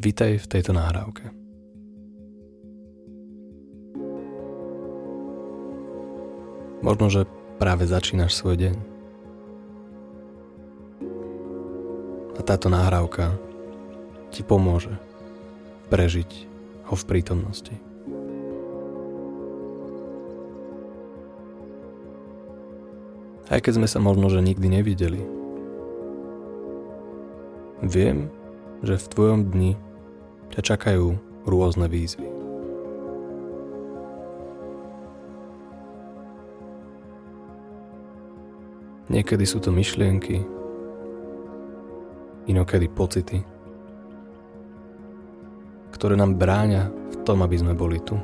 Vítaj v tejto nahrávke. Možno, že práve začínaš svoj deň. A táto nahrávka ti pomôže prežiť ho v prítomnosti. Aj keď sme sa možno, že nikdy nevideli. Viem, že v tvojom dni ťa čakajú rôzne výzvy. Niekedy sú to myšlienky, inokedy pocity, ktoré nám bráňa v tom, aby sme boli tu.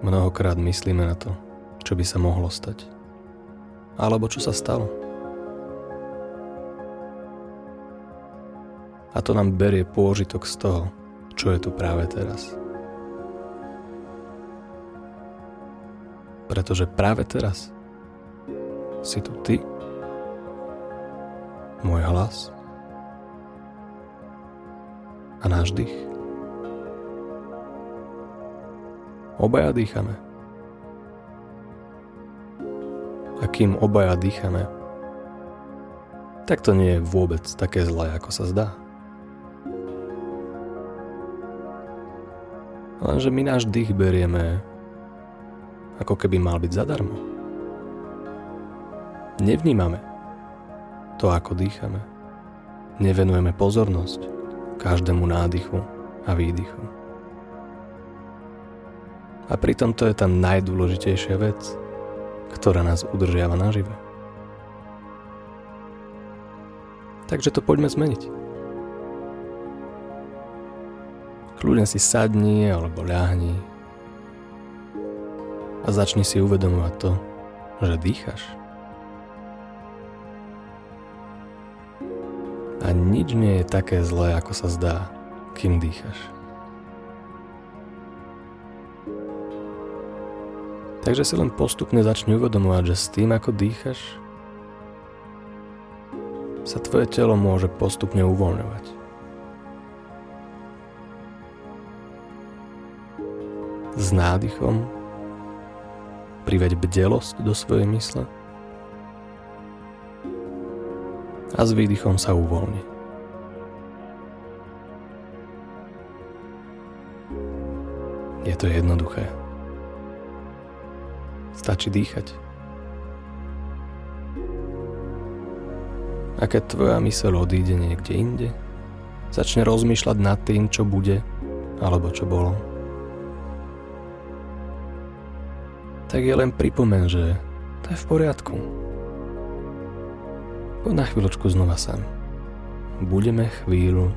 Mnohokrát myslíme na to, čo by sa mohlo stať alebo čo sa stalo. A to nám berie pôžitok z toho, čo je tu práve teraz. Pretože práve teraz si tu ty, môj hlas a náš dých. Obaja dýchame. A kým obaja dýchame, tak to nie je vôbec také zlé, ako sa zdá. Lenže my náš dých berieme ako keby mal byť zadarmo. Nevnímame to, ako dýchame. Nevenujeme pozornosť každému nádychu a výdychu. A pritom to je tá najdôležitejšia vec – ktorá nás udržiava nažive. Takže to poďme zmeniť. Kľudne si sadni alebo ľahni a začni si uvedomovať to, že dýchaš. A nič nie je také zlé, ako sa zdá, kým dýchaš. Takže si len postupne začni uvedomovať, že s tým, ako dýchaš, sa tvoje telo môže postupne uvoľňovať. S nádychom priveď bdelosť do svojej mysle a s výdychom sa uvoľni. Je to jednoduché. Stačí dýchať. A keď tvoja myseľ odíde niekde inde, začne rozmýšľať nad tým, čo bude alebo čo bolo. Tak je len pripomen, že to je v poriadku. Poď na chvíľočku znova sem. Budeme chvíľu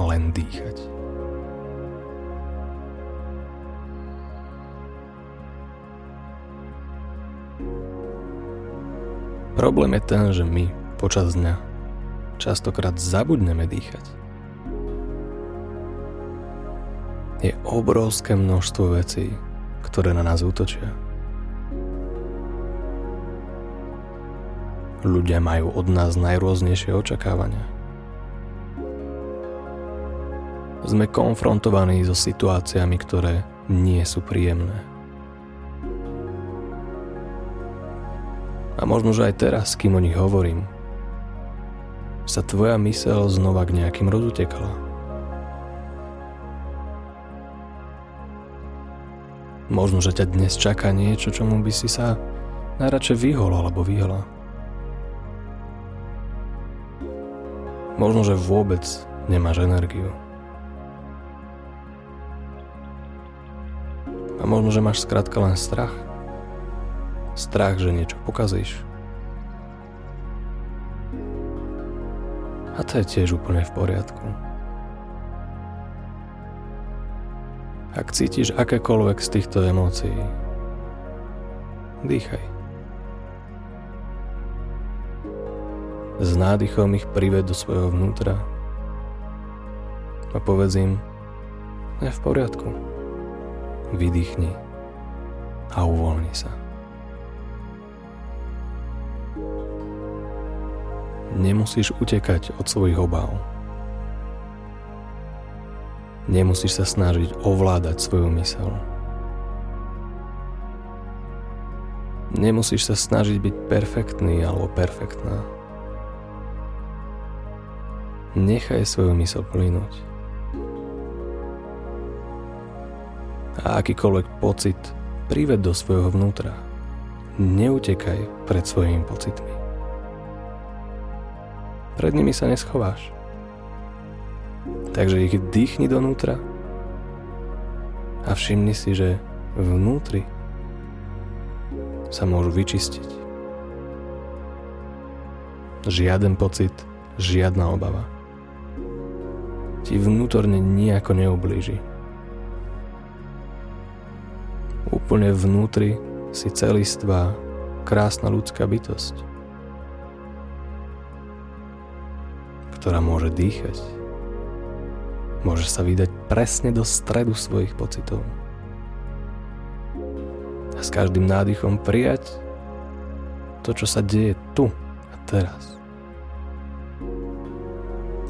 len dýchať. Problém je ten, že my počas dňa častokrát zabudneme dýchať. Je obrovské množstvo vecí, ktoré na nás útočia. Ľudia majú od nás najrôznejšie očakávania. Sme konfrontovaní so situáciami, ktoré nie sú príjemné. A možno, že aj teraz, kým o nich hovorím, sa tvoja mysel znova k nejakým rozutekala. Možno, že ťa dnes čaká niečo, čomu by si sa najradšej vyhol alebo vyhla. Možno, že vôbec nemáš energiu. A možno, že máš skrátka len strach strach, že niečo pokazíš. A to je tiež úplne v poriadku. Ak cítiš akékoľvek z týchto emócií, dýchaj. S nádychom ich prived do svojho vnútra a povedz im, je v poriadku. Vydýchni a uvoľni sa. Nemusíš utekať od svojich obáv. Nemusíš sa snažiť ovládať svoju mysel. Nemusíš sa snažiť byť perfektný alebo perfektná. Nechaj svoju mysel plynúť. A akýkoľvek pocit prived do svojho vnútra. Neutekaj pred svojimi pocitmi. Pred nimi sa neschováš. Takže ich dýchni donútra a všimni si, že vnútri sa môžu vyčistiť. Žiaden pocit, žiadna obava ti vnútorne nejako neublíži. Úplne vnútri si celistvá, krásna ľudská bytosť, ktorá môže dýchať. Môže sa vydať presne do stredu svojich pocitov. A s každým nádychom prijať to, čo sa deje tu a teraz.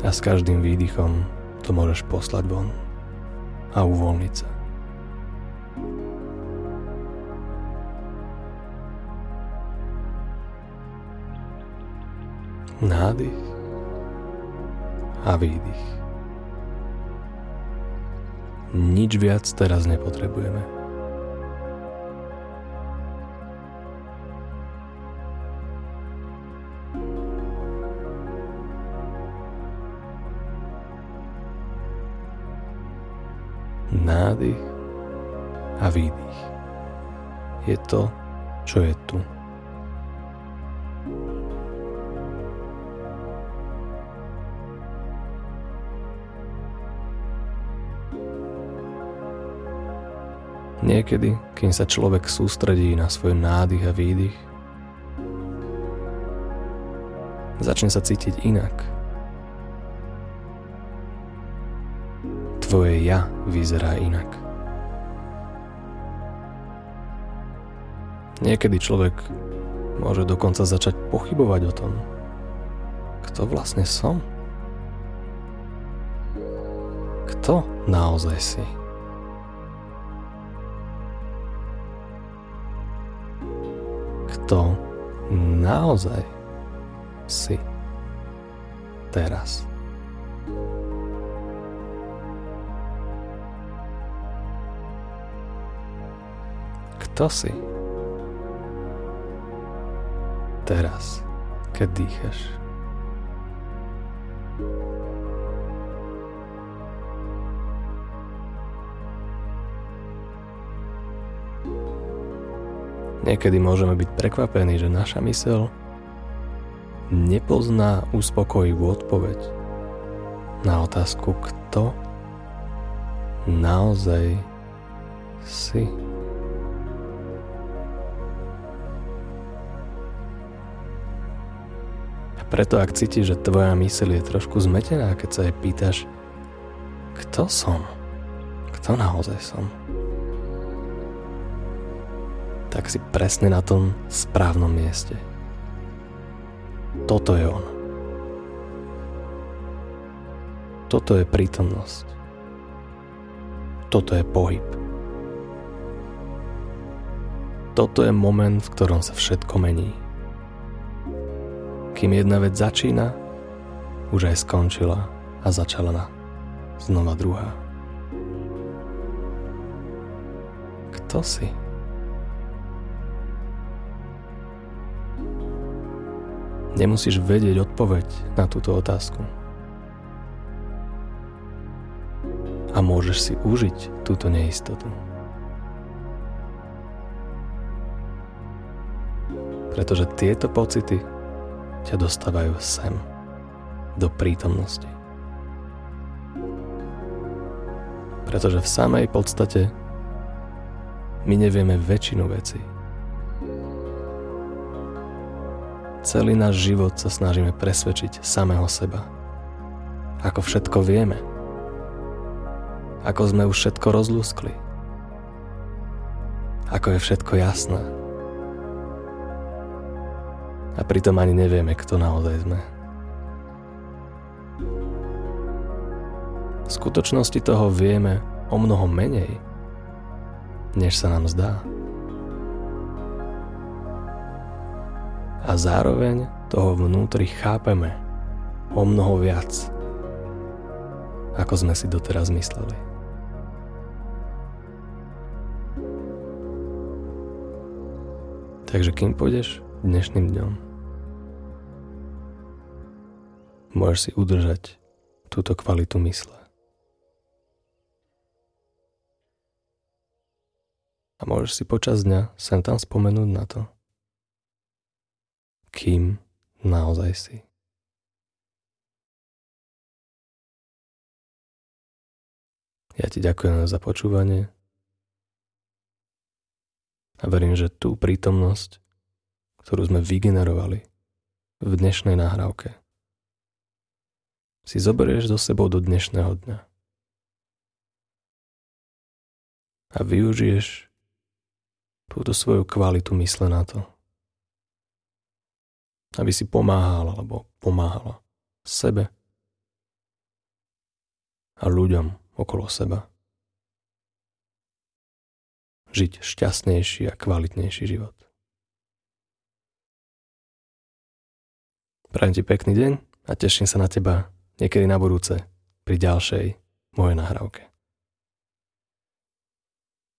A s každým výdychom to môžeš poslať von a uvoľniť sa. Nádych a výdych. Nič viac teraz nepotrebujeme. nádych a výdych. Je to, čo je tu. Niekedy, kým sa človek sústredí na svoj nádych a výdych, začne sa cítiť inak. tvoje ja vyzerá inak. Niekedy človek môže dokonca začať pochybovať o tom, kto vlastne som. Kto naozaj si? Kto naozaj si teraz? Kto si? Teraz, keď dýchaš. Niekedy môžeme byť prekvapení, že naša mysel nepozná uspokojivú odpoveď na otázku, kto naozaj si. Preto ak cítiš, že tvoja myseľ je trošku zmetená, keď sa jej pýtaš, kto som? Kto naozaj som? Tak si presne na tom správnom mieste. Toto je on. Toto je prítomnosť. Toto je pohyb. Toto je moment, v ktorom sa všetko mení. Kým jedna vec začína, už aj skončila a začala na znova druhá. Kto si? Nemusíš vedieť odpoveď na túto otázku. A môžeš si užiť túto neistotu. Pretože tieto pocity ťa dostávajú sem, do prítomnosti. Pretože v samej podstate my nevieme väčšinu veci. Celý náš život sa snažíme presvedčiť samého seba. Ako všetko vieme. Ako sme už všetko rozlúskli. Ako je všetko jasné. A pritom ani nevieme, kto naozaj sme. V skutočnosti toho vieme o mnoho menej, než sa nám zdá. A zároveň toho vnútri chápeme o mnoho viac, ako sme si doteraz mysleli. Takže kým pôjdeš dnešným dňom, môžeš si udržať túto kvalitu mysle. A môžeš si počas dňa sem tam spomenúť na to, kým naozaj si. Ja ti ďakujem za počúvanie a verím, že tú prítomnosť, ktorú sme vygenerovali v dnešnej nahrávke, si zoberieš so sebou do dnešného dňa. A využiješ túto svoju kvalitu mysle na to, aby si pomáhal alebo pomáhala sebe a ľuďom okolo seba žiť šťastnejší a kvalitnejší život. Prajem ti pekný deň a teším sa na teba niekedy na budúce pri ďalšej mojej nahrávke.